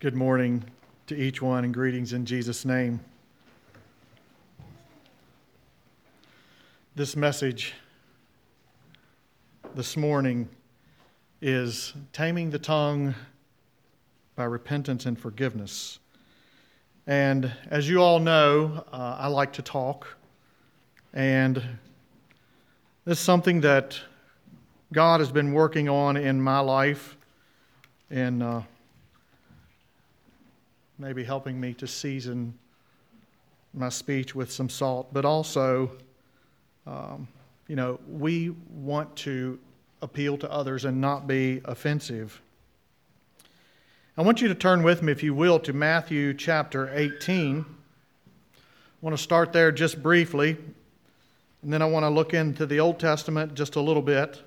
Good morning to each one and greetings in Jesus' name. This message this morning is Taming the Tongue by Repentance and Forgiveness. And as you all know, uh, I like to talk. And this is something that God has been working on in my life. And uh, maybe helping me to season my speech with some salt, but also, um, you know, we want to appeal to others and not be offensive. I want you to turn with me, if you will, to Matthew chapter 18. I want to start there just briefly, and then I want to look into the Old Testament just a little bit.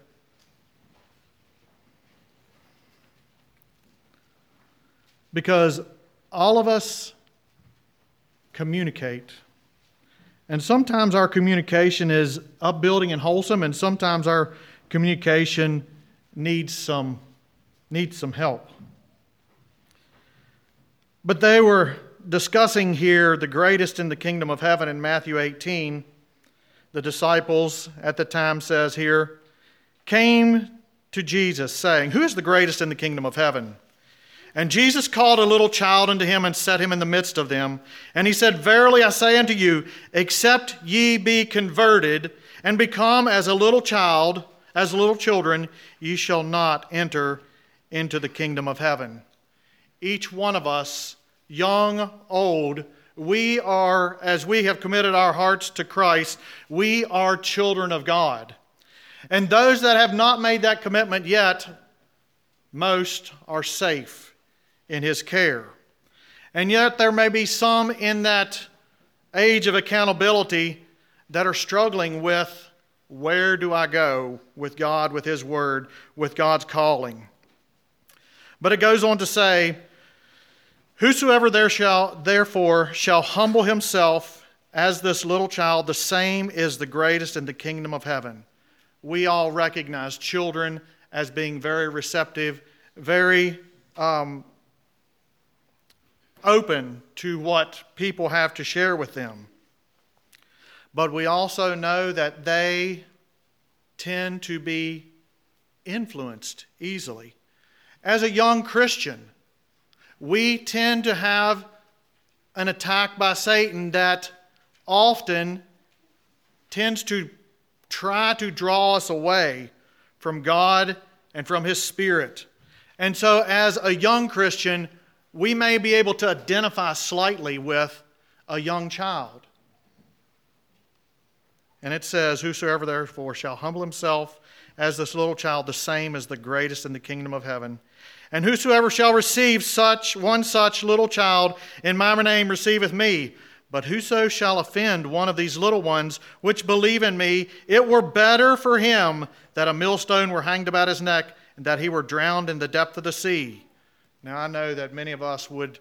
Because all of us communicate. And sometimes our communication is upbuilding and wholesome, and sometimes our communication needs some, needs some help. But they were discussing here the greatest in the kingdom of heaven in Matthew 18. The disciples at the time says here, came to Jesus saying, Who is the greatest in the kingdom of heaven? And Jesus called a little child unto him and set him in the midst of them. And he said, Verily I say unto you, except ye be converted and become as a little child, as little children, ye shall not enter into the kingdom of heaven. Each one of us, young, old, we are, as we have committed our hearts to Christ, we are children of God. And those that have not made that commitment yet, most are safe in his care. And yet, there may be some in that age of accountability that are struggling with where do I go with God, with His Word, with God's calling. But it goes on to say, Whosoever there shall, therefore shall humble himself as this little child, the same is the greatest in the kingdom of heaven. We all recognize children as being very receptive, very um, open to what people have to share with them. But we also know that they tend to be influenced easily. As a young Christian, we tend to have an attack by Satan that often tends to try to draw us away from God and from His Spirit. And so, as a young Christian, we may be able to identify slightly with a young child. And it says, Whosoever therefore shall humble himself as this little child, the same is the greatest in the kingdom of heaven. And whosoever shall receive such one such little child in my name receiveth me. But whoso shall offend one of these little ones which believe in me, it were better for him that a millstone were hanged about his neck and that he were drowned in the depth of the sea. Now, I know that many of us would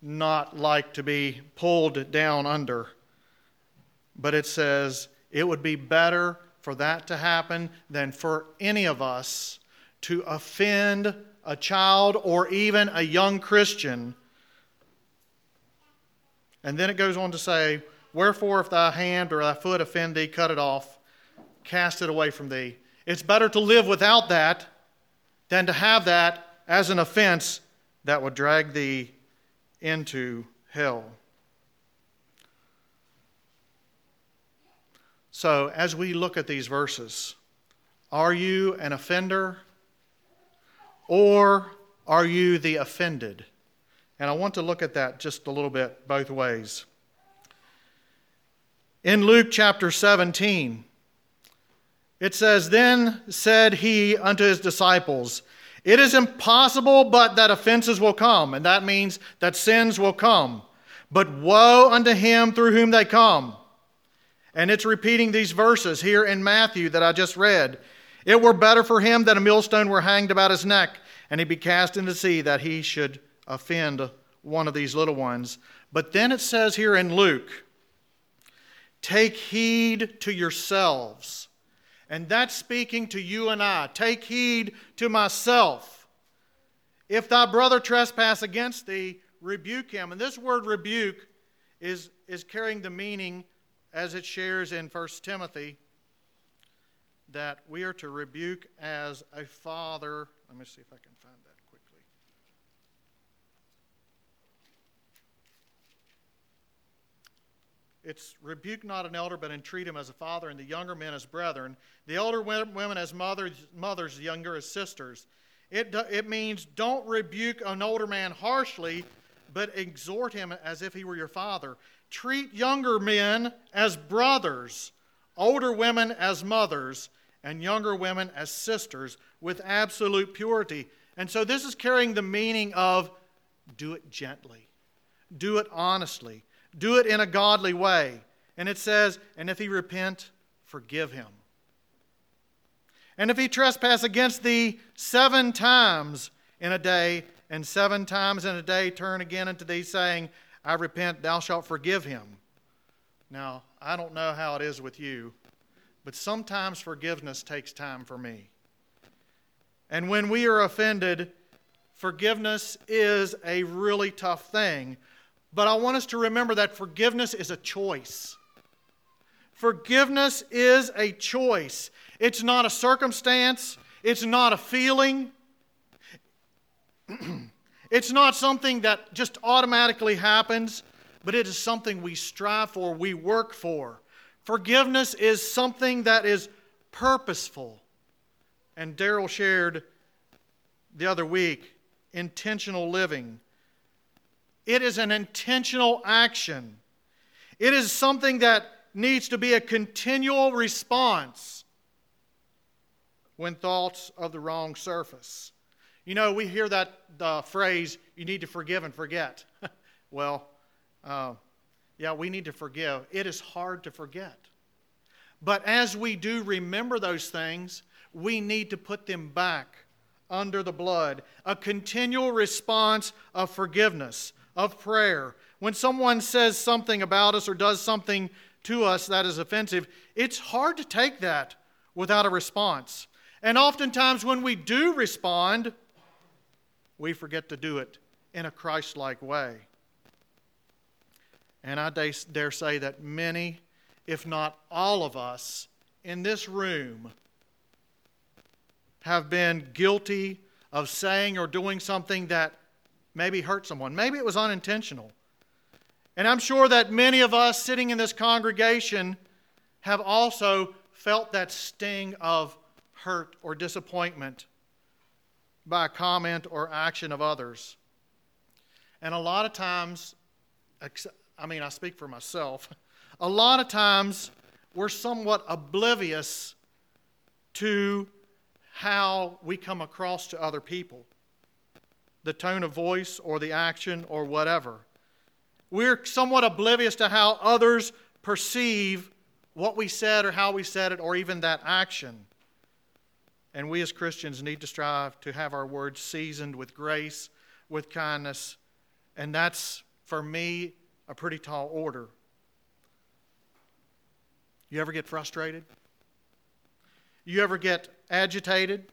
not like to be pulled down under, but it says it would be better for that to happen than for any of us to offend a child or even a young Christian. And then it goes on to say, Wherefore, if thy hand or thy foot offend thee, cut it off, cast it away from thee. It's better to live without that than to have that as an offense that would drag thee into hell. So, as we look at these verses, are you an offender or are you the offended? And I want to look at that just a little bit both ways. In Luke chapter 17, it says, Then said he unto his disciples, it is impossible but that offenses will come, and that means that sins will come. But woe unto him through whom they come. And it's repeating these verses here in Matthew that I just read. It were better for him that a millstone were hanged about his neck, and he be cast into the sea, that he should offend one of these little ones. But then it says here in Luke, Take heed to yourselves and that's speaking to you and I. Take heed to myself. If thy brother trespass against thee, rebuke him. And this word rebuke is, is carrying the meaning as it shares in 1 Timothy that we are to rebuke as a father. Let me see if I can It's rebuke not an elder, but entreat him as a father, and the younger men as brethren, the older women as mothers, mothers the younger as sisters. It, it means don't rebuke an older man harshly, but exhort him as if he were your father. Treat younger men as brothers, older women as mothers, and younger women as sisters with absolute purity. And so this is carrying the meaning of do it gently, do it honestly, do it in a godly way. And it says, and if he repent, forgive him. And if he trespass against thee seven times in a day, and seven times in a day turn again unto thee, saying, I repent, thou shalt forgive him. Now, I don't know how it is with you, but sometimes forgiveness takes time for me. And when we are offended, forgiveness is a really tough thing. But I want us to remember that forgiveness is a choice. Forgiveness is a choice. It's not a circumstance, it's not a feeling, it's not something that just automatically happens, but it is something we strive for, we work for. Forgiveness is something that is purposeful. And Daryl shared the other week intentional living. It is an intentional action. It is something that needs to be a continual response when thoughts of the wrong surface. You know, we hear that the phrase, you need to forgive and forget. well, uh, yeah, we need to forgive. It is hard to forget. But as we do remember those things, we need to put them back under the blood. A continual response of forgiveness, of prayer. When someone says something about us or does something to us that is offensive, it's hard to take that without a response. And oftentimes, when we do respond, we forget to do it in a Christ like way. And I dare say that many, if not all of us in this room, have been guilty of saying or doing something that maybe hurt someone. Maybe it was unintentional. And I'm sure that many of us sitting in this congregation have also felt that sting of hurt or disappointment by a comment or action of others. And a lot of times, I mean, I speak for myself, a lot of times we're somewhat oblivious to how we come across to other people the tone of voice or the action or whatever. We're somewhat oblivious to how others perceive what we said or how we said it or even that action. And we as Christians need to strive to have our words seasoned with grace, with kindness. And that's, for me, a pretty tall order. You ever get frustrated? You ever get agitated?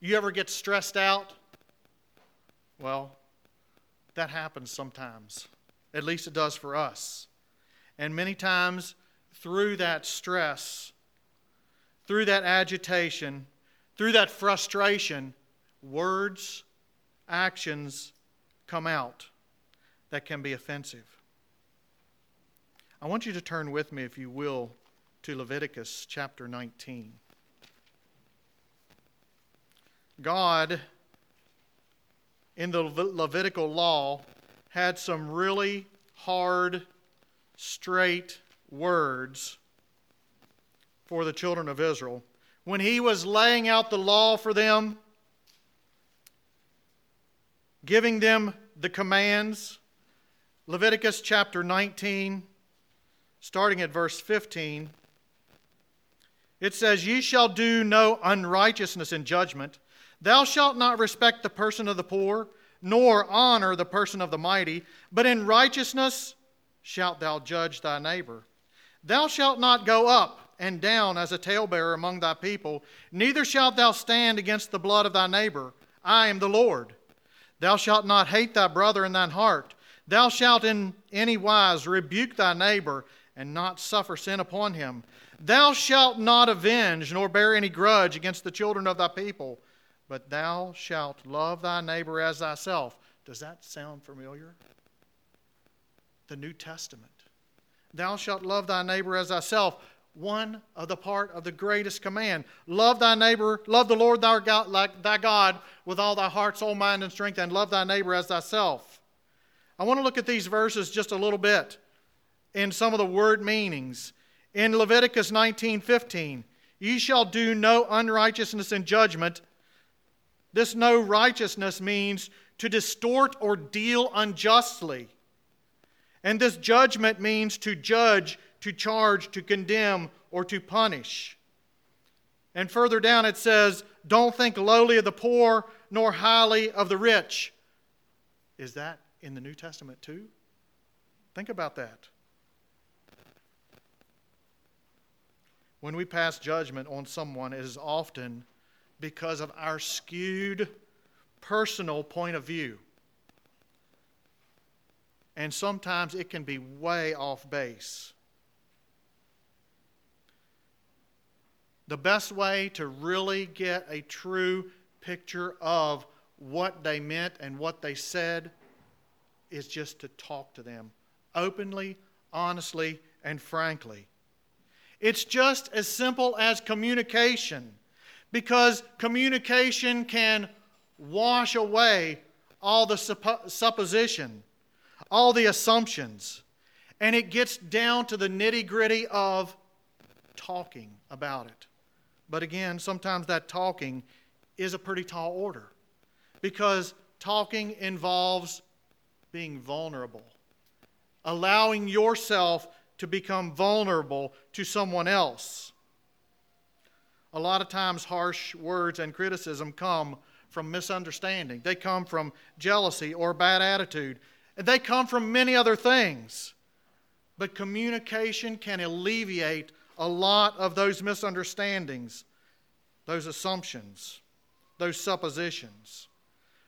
You ever get stressed out? Well, that happens sometimes. At least it does for us. And many times, through that stress, through that agitation, through that frustration, words, actions come out that can be offensive. I want you to turn with me, if you will, to Leviticus chapter 19. God, in the Levitical law, had some really hard, straight words for the children of Israel when he was laying out the law for them, giving them the commands. Leviticus chapter 19, starting at verse 15, it says, Ye shall do no unrighteousness in judgment. Thou shalt not respect the person of the poor, nor honor the person of the mighty, but in righteousness shalt thou judge thy neighbor. Thou shalt not go up and down as a talebearer among thy people, neither shalt thou stand against the blood of thy neighbor. I am the Lord. Thou shalt not hate thy brother in thine heart. Thou shalt in any wise rebuke thy neighbor and not suffer sin upon him. Thou shalt not avenge nor bear any grudge against the children of thy people, but thou shalt love thy neighbor as thyself. Does that sound familiar? The New Testament. Thou shalt love thy neighbor as thyself one of the part of the greatest command. Love thy neighbor, love the Lord thy God, like thy God with all thy heart, soul, mind, and strength, and love thy neighbor as thyself. I want to look at these verses just a little bit in some of the word meanings. In Leviticus 19:15, ye shall do no unrighteousness in judgment. This no righteousness means to distort or deal unjustly. And this judgment means to judge to charge, to condemn, or to punish. And further down it says, Don't think lowly of the poor, nor highly of the rich. Is that in the New Testament too? Think about that. When we pass judgment on someone, it is often because of our skewed personal point of view. And sometimes it can be way off base. the best way to really get a true picture of what they meant and what they said is just to talk to them openly, honestly, and frankly. It's just as simple as communication because communication can wash away all the supposition, all the assumptions, and it gets down to the nitty gritty of talking about it. But again, sometimes that talking is a pretty tall order because talking involves being vulnerable, allowing yourself to become vulnerable to someone else. A lot of times, harsh words and criticism come from misunderstanding, they come from jealousy or bad attitude, and they come from many other things. But communication can alleviate a lot of those misunderstandings, those assumptions, those suppositions.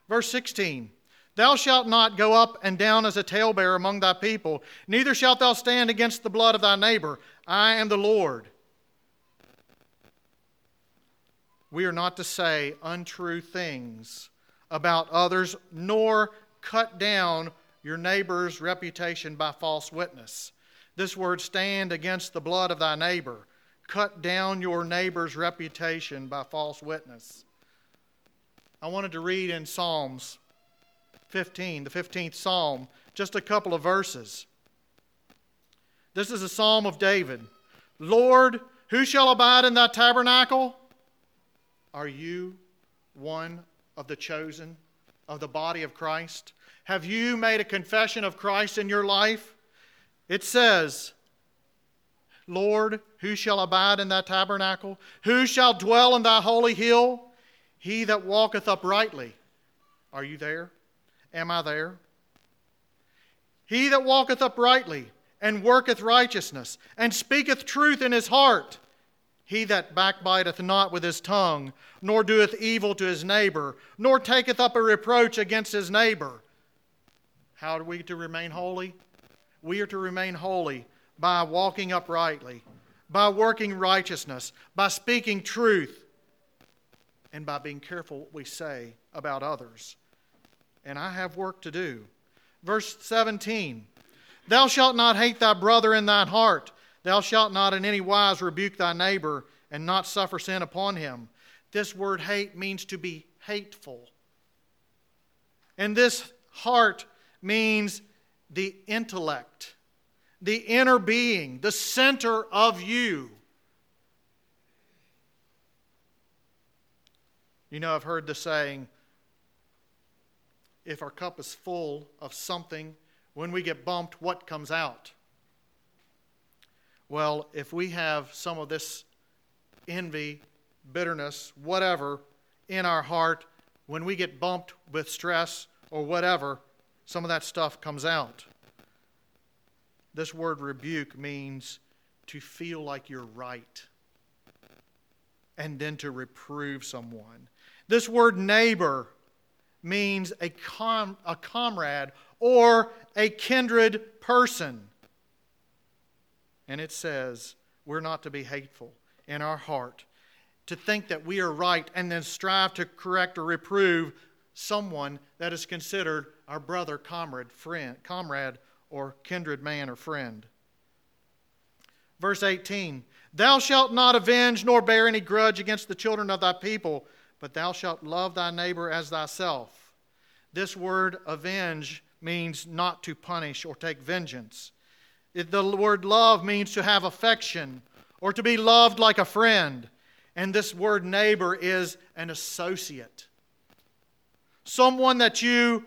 Verse 16 Thou shalt not go up and down as a talebearer among thy people, neither shalt thou stand against the blood of thy neighbor. I am the Lord. We are not to say untrue things about others, nor cut down your neighbor's reputation by false witness. This word stand against the blood of thy neighbor. Cut down your neighbor's reputation by false witness. I wanted to read in Psalms 15, the 15th Psalm, just a couple of verses. This is a psalm of David. Lord, who shall abide in thy tabernacle? Are you one of the chosen of the body of Christ? Have you made a confession of Christ in your life? It says, Lord, who shall abide in thy tabernacle? Who shall dwell in thy holy hill? He that walketh uprightly. Are you there? Am I there? He that walketh uprightly and worketh righteousness and speaketh truth in his heart. He that backbiteth not with his tongue, nor doeth evil to his neighbor, nor taketh up a reproach against his neighbor. How are we to remain holy? we are to remain holy by walking uprightly, by working righteousness, by speaking truth, and by being careful what we say about others. And I have work to do. Verse 17 Thou shalt not hate thy brother in thine heart. Thou shalt not in any wise rebuke thy neighbor and not suffer sin upon him. This word hate means to be hateful. And this heart means the intellect, the inner being, the center of you. You know, I've heard the saying if our cup is full of something, when we get bumped, what comes out? Well, if we have some of this envy, bitterness, whatever in our heart, when we get bumped with stress or whatever, some of that stuff comes out. This word rebuke means to feel like you're right and then to reprove someone. This word neighbor means a, com- a comrade or a kindred person. And it says we're not to be hateful in our heart, to think that we are right and then strive to correct or reprove someone that is considered our brother, comrade, friend, comrade, or kindred man or friend. Verse 18 Thou shalt not avenge nor bear any grudge against the children of thy people, but thou shalt love thy neighbor as thyself. This word avenge means not to punish or take vengeance. The word love means to have affection or to be loved like a friend. And this word neighbor is an associate. Someone that you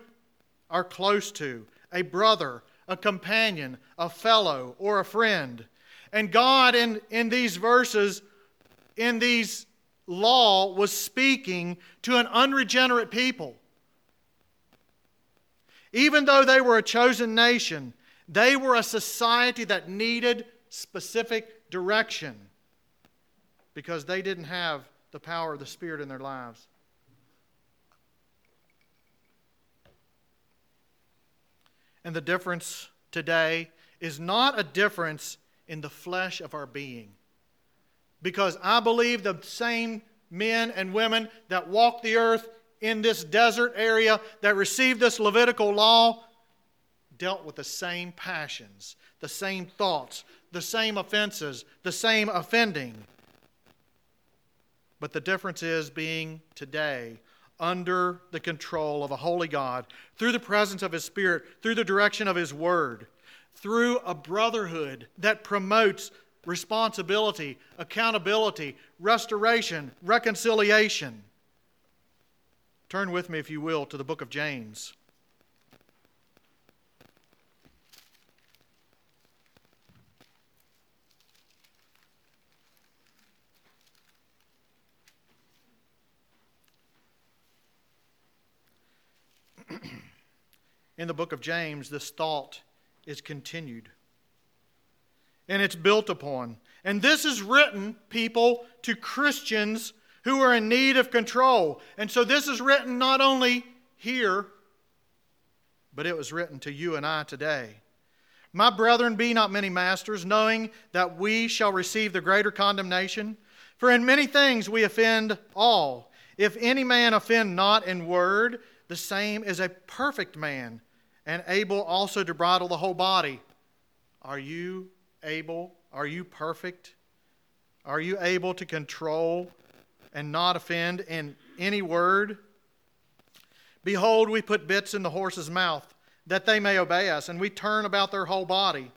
are close to, a brother, a companion, a fellow, or a friend. And God, in, in these verses, in these law, was speaking to an unregenerate people. Even though they were a chosen nation, they were a society that needed specific direction because they didn't have the power of the Spirit in their lives. And the difference today is not a difference in the flesh of our being. Because I believe the same men and women that walked the earth in this desert area that received this Levitical law dealt with the same passions, the same thoughts, the same offenses, the same offending. But the difference is being today under the control of a holy God, through the presence of His Spirit, through the direction of His Word through a brotherhood that promotes responsibility, accountability, restoration, reconciliation. Turn with me, if you will, to the book of James. In the book of James, this thought is continued. And it's built upon. And this is written, people, to Christians who are in need of control. And so this is written not only here, but it was written to you and I today. My brethren, be not many masters, knowing that we shall receive the greater condemnation. For in many things we offend all. If any man offend not in word, the same is a perfect man, and able also to bridle the whole body. Are you able? Are you perfect? Are you able to control and not offend in any word? Behold, we put bits in the horse's mouth that they may obey us, and we turn about their whole body.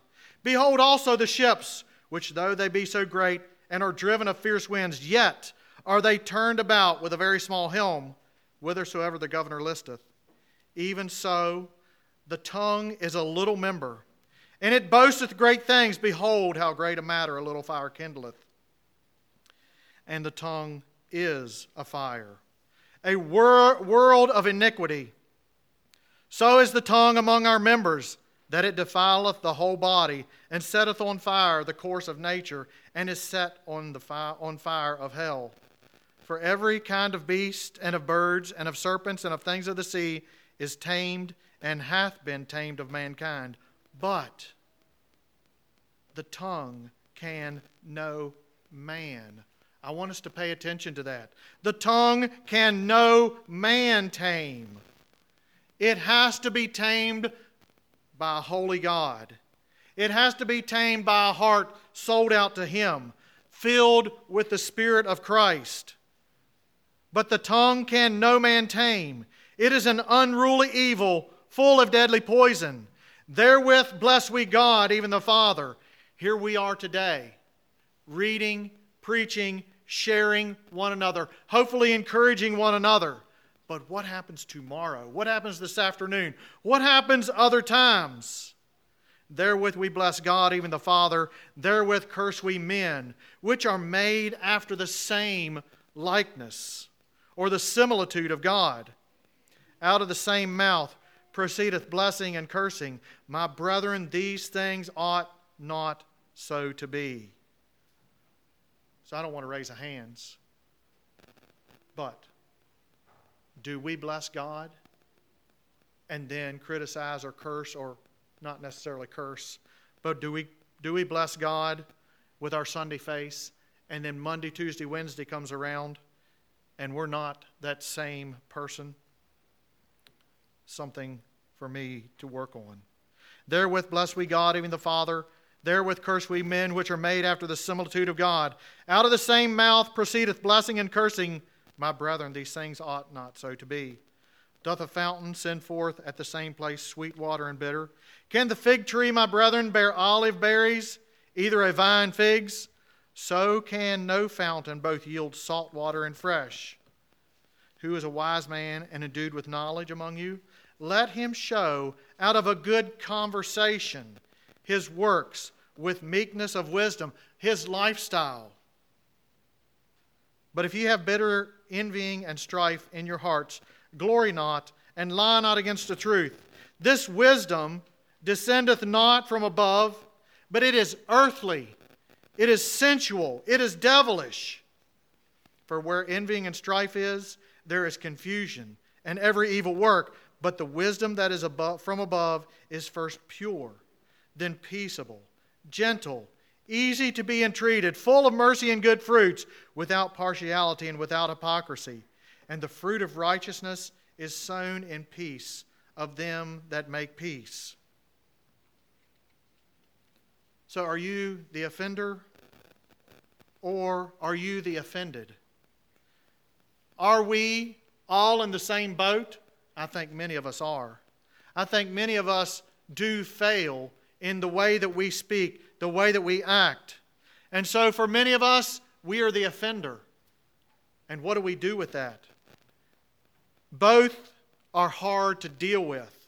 Behold also the ships, which though they be so great and are driven of fierce winds, yet are they turned about with a very small helm, whithersoever the governor listeth. Even so, the tongue is a little member, and it boasteth great things. Behold, how great a matter a little fire kindleth. And the tongue is a fire, a wor- world of iniquity. So is the tongue among our members, that it defileth the whole body, and setteth on fire the course of nature, and is set on the fi- on fire of hell. For every kind of beast, and of birds, and of serpents, and of things of the sea is tamed and hath been tamed of mankind. But the tongue can no man. I want us to pay attention to that. The tongue can no man tame. It has to be tamed by a holy God. It has to be tamed by a heart sold out to Him, filled with the Spirit of Christ. But the tongue can no man tame. It is an unruly evil full of deadly poison. Therewith bless we God, even the Father. Here we are today, reading, preaching, sharing one another, hopefully encouraging one another. But what happens tomorrow? What happens this afternoon? What happens other times? Therewith we bless God, even the Father. Therewith curse we men, which are made after the same likeness or the similitude of God. Out of the same mouth proceedeth blessing and cursing. My brethren, these things ought not so to be. So I don't want to raise a hands. But do we bless God and then criticize or curse, or not necessarily curse, but do we, do we bless God with our Sunday face? And then Monday, Tuesday, Wednesday comes around, and we're not that same person? Something for me to work on. Therewith bless we God, even the Father. Therewith curse we men which are made after the similitude of God. Out of the same mouth proceedeth blessing and cursing. My brethren, these things ought not so to be. Doth a fountain send forth at the same place sweet water and bitter? Can the fig tree, my brethren, bear olive berries, either a vine figs? So can no fountain both yield salt water and fresh. Who is a wise man and endued with knowledge among you? Let him show out of a good conversation his works with meekness of wisdom, his lifestyle. But if you have bitter envying and strife in your hearts, glory not and lie not against the truth. This wisdom descendeth not from above, but it is earthly, it is sensual, it is devilish. For where envying and strife is, there is confusion and every evil work. But the wisdom that is above, from above is first pure then peaceable, gentle, easy to be entreated, full of mercy and good fruits, without partiality and without hypocrisy. And the fruit of righteousness is sown in peace of them that make peace. So, are you the offender or are you the offended? Are we all in the same boat? I think many of us are. I think many of us do fail in the way that we speak, the way that we act. And so, for many of us, we are the offender. And what do we do with that? Both are hard to deal with,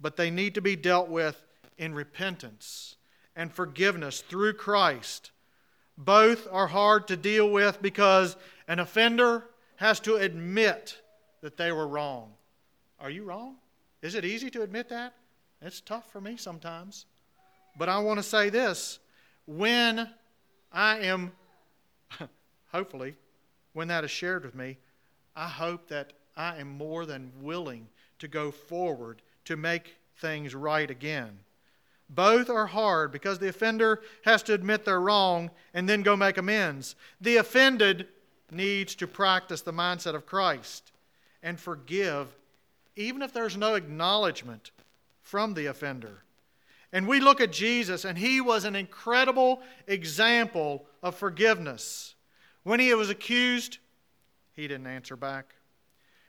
but they need to be dealt with in repentance and forgiveness through Christ. Both are hard to deal with because an offender has to admit that they were wrong. Are you wrong? Is it easy to admit that? It's tough for me sometimes. But I want to say this when I am, hopefully, when that is shared with me, I hope that I am more than willing to go forward to make things right again. Both are hard because the offender has to admit they're wrong and then go make amends. The offended needs to practice the mindset of Christ and forgive, even if there's no acknowledgement from the offender. And we look at Jesus, and he was an incredible example of forgiveness. When he was accused, he didn't answer back.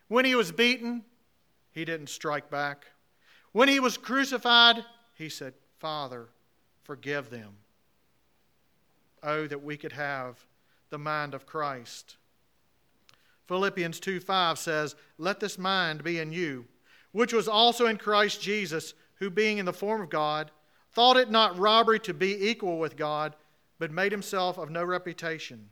When he was beaten, he didn't strike back. When he was crucified, he said, Father, forgive them. Oh, that we could have the mind of Christ. Philippians 2 5 says, Let this mind be in you which was also in Christ Jesus, who being in the form of God, thought it not robbery to be equal with God, but made himself of no reputation,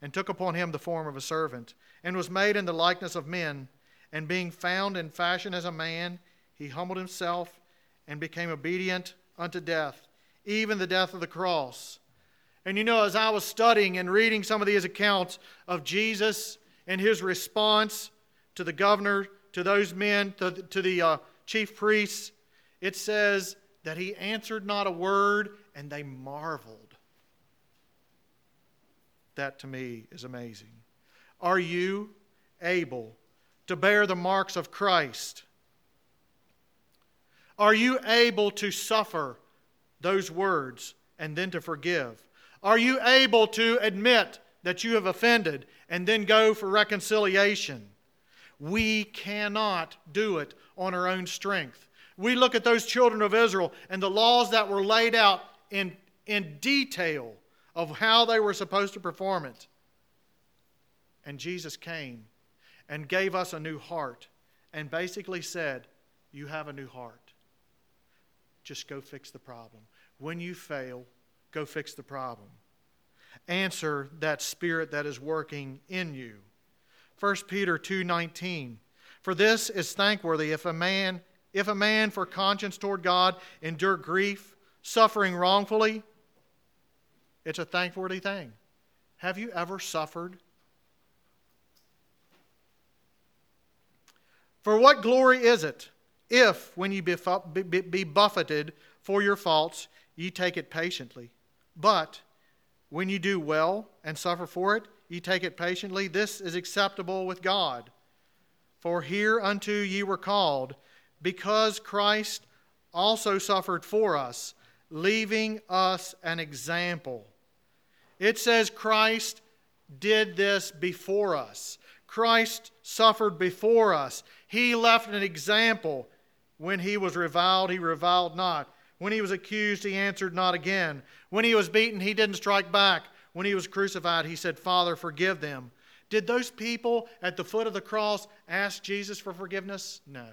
and took upon him the form of a servant, and was made in the likeness of men. And being found in fashion as a man, he humbled himself and became obedient unto death, even the death of the cross. And you know, as I was studying and reading some of these accounts of Jesus and his response to the governor to those men, to, to the uh, chief priests, it says that he answered not a word and they marveled. That to me is amazing. Are you able to bear the marks of Christ? Are you able to suffer those words and then to forgive? Are you able to admit that you have offended and then go for reconciliation? We cannot do it on our own strength. We look at those children of Israel and the laws that were laid out in, in detail of how they were supposed to perform it. And Jesus came and gave us a new heart and basically said, You have a new heart. Just go fix the problem. When you fail, go fix the problem. Answer that spirit that is working in you. 1 Peter 2:19 For this is thankworthy if a man if a man for conscience toward God endure grief, suffering wrongfully, it's a thankworthy thing. Have you ever suffered? For what glory is it if, when ye be buffeted for your faults, ye take it patiently? But when you do well and suffer for it, ye take it patiently. This is acceptable with God. For hereunto ye were called, because Christ also suffered for us, leaving us an example. It says Christ did this before us. Christ suffered before us. He left an example. When he was reviled, he reviled not. When he was accused, he answered not again. When he was beaten, he didn't strike back. When he was crucified, he said, Father, forgive them. Did those people at the foot of the cross ask Jesus for forgiveness? No,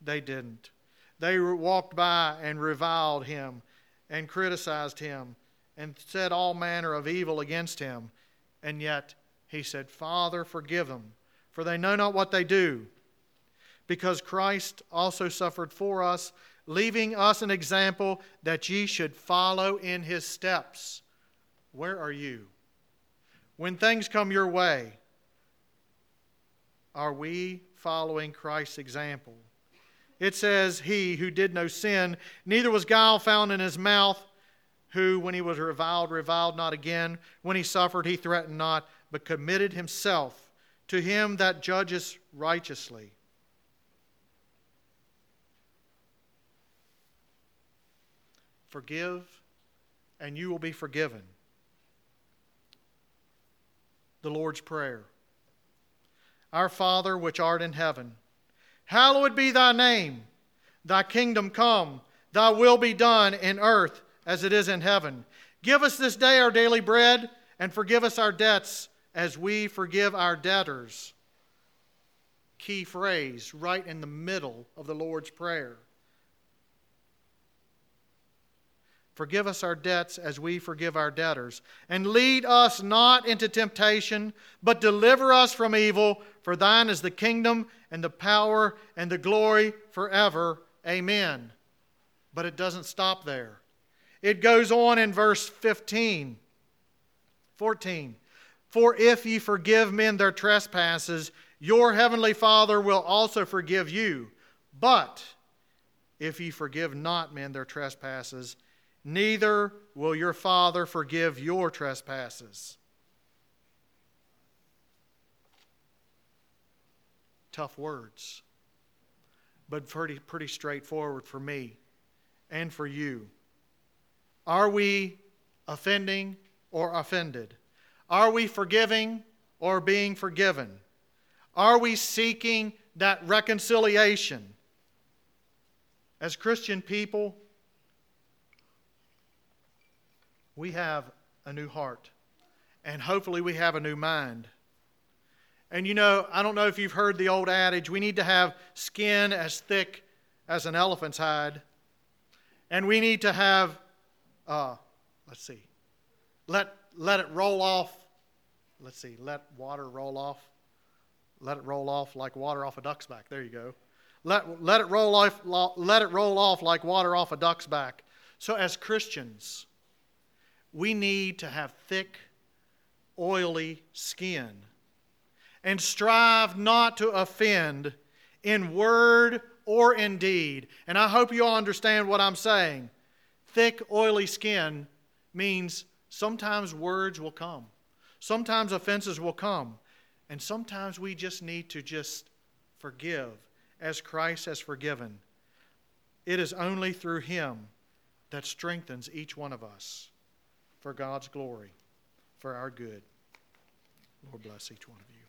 they didn't. They walked by and reviled him and criticized him and said all manner of evil against him. And yet he said, Father, forgive them, for they know not what they do. Because Christ also suffered for us, leaving us an example that ye should follow in his steps. Where are you? When things come your way, are we following Christ's example? It says, He who did no sin, neither was guile found in his mouth, who, when he was reviled, reviled not again. When he suffered, he threatened not, but committed himself to him that judges righteously. Forgive, and you will be forgiven the Lord's Prayer. Our Father, which art in heaven, hallowed be thy name. Thy kingdom come, thy will be done in earth as it is in heaven. Give us this day our daily bread, and forgive us our debts as we forgive our debtors. Key phrase right in the middle of the Lord's Prayer. Forgive us our debts as we forgive our debtors. And lead us not into temptation, but deliver us from evil. For thine is the kingdom and the power and the glory forever. Amen. But it doesn't stop there. It goes on in verse 15, 14. For if ye forgive men their trespasses, your heavenly Father will also forgive you. But if ye forgive not men their trespasses, neither will your Father forgive your trespasses. Tough words, but pretty, pretty straightforward for me and for you. Are we offending or offended? Are we forgiving or being forgiven? Are we seeking that reconciliation? As Christian people, we have a new heart. And hopefully, we have a new mind. And you know, I don't know if you've heard the old adage we need to have skin as thick as an elephant's hide. And we need to have, uh, let's see, let, let it roll off. Let's see, let water roll off. Let it roll off like water off a duck's back. There you go. Let, let, it roll off, let it roll off like water off a duck's back. So, as Christians, we need to have thick, oily skin and strive not to offend in word or in deed. And I hope you all understand what I'm saying. Thick, oily skin means sometimes words will come, sometimes offenses will come, and sometimes we just need to just forgive as Christ has forgiven. It is only through Him that strengthens each one of us for God's glory, for our good. Lord bless each one of you.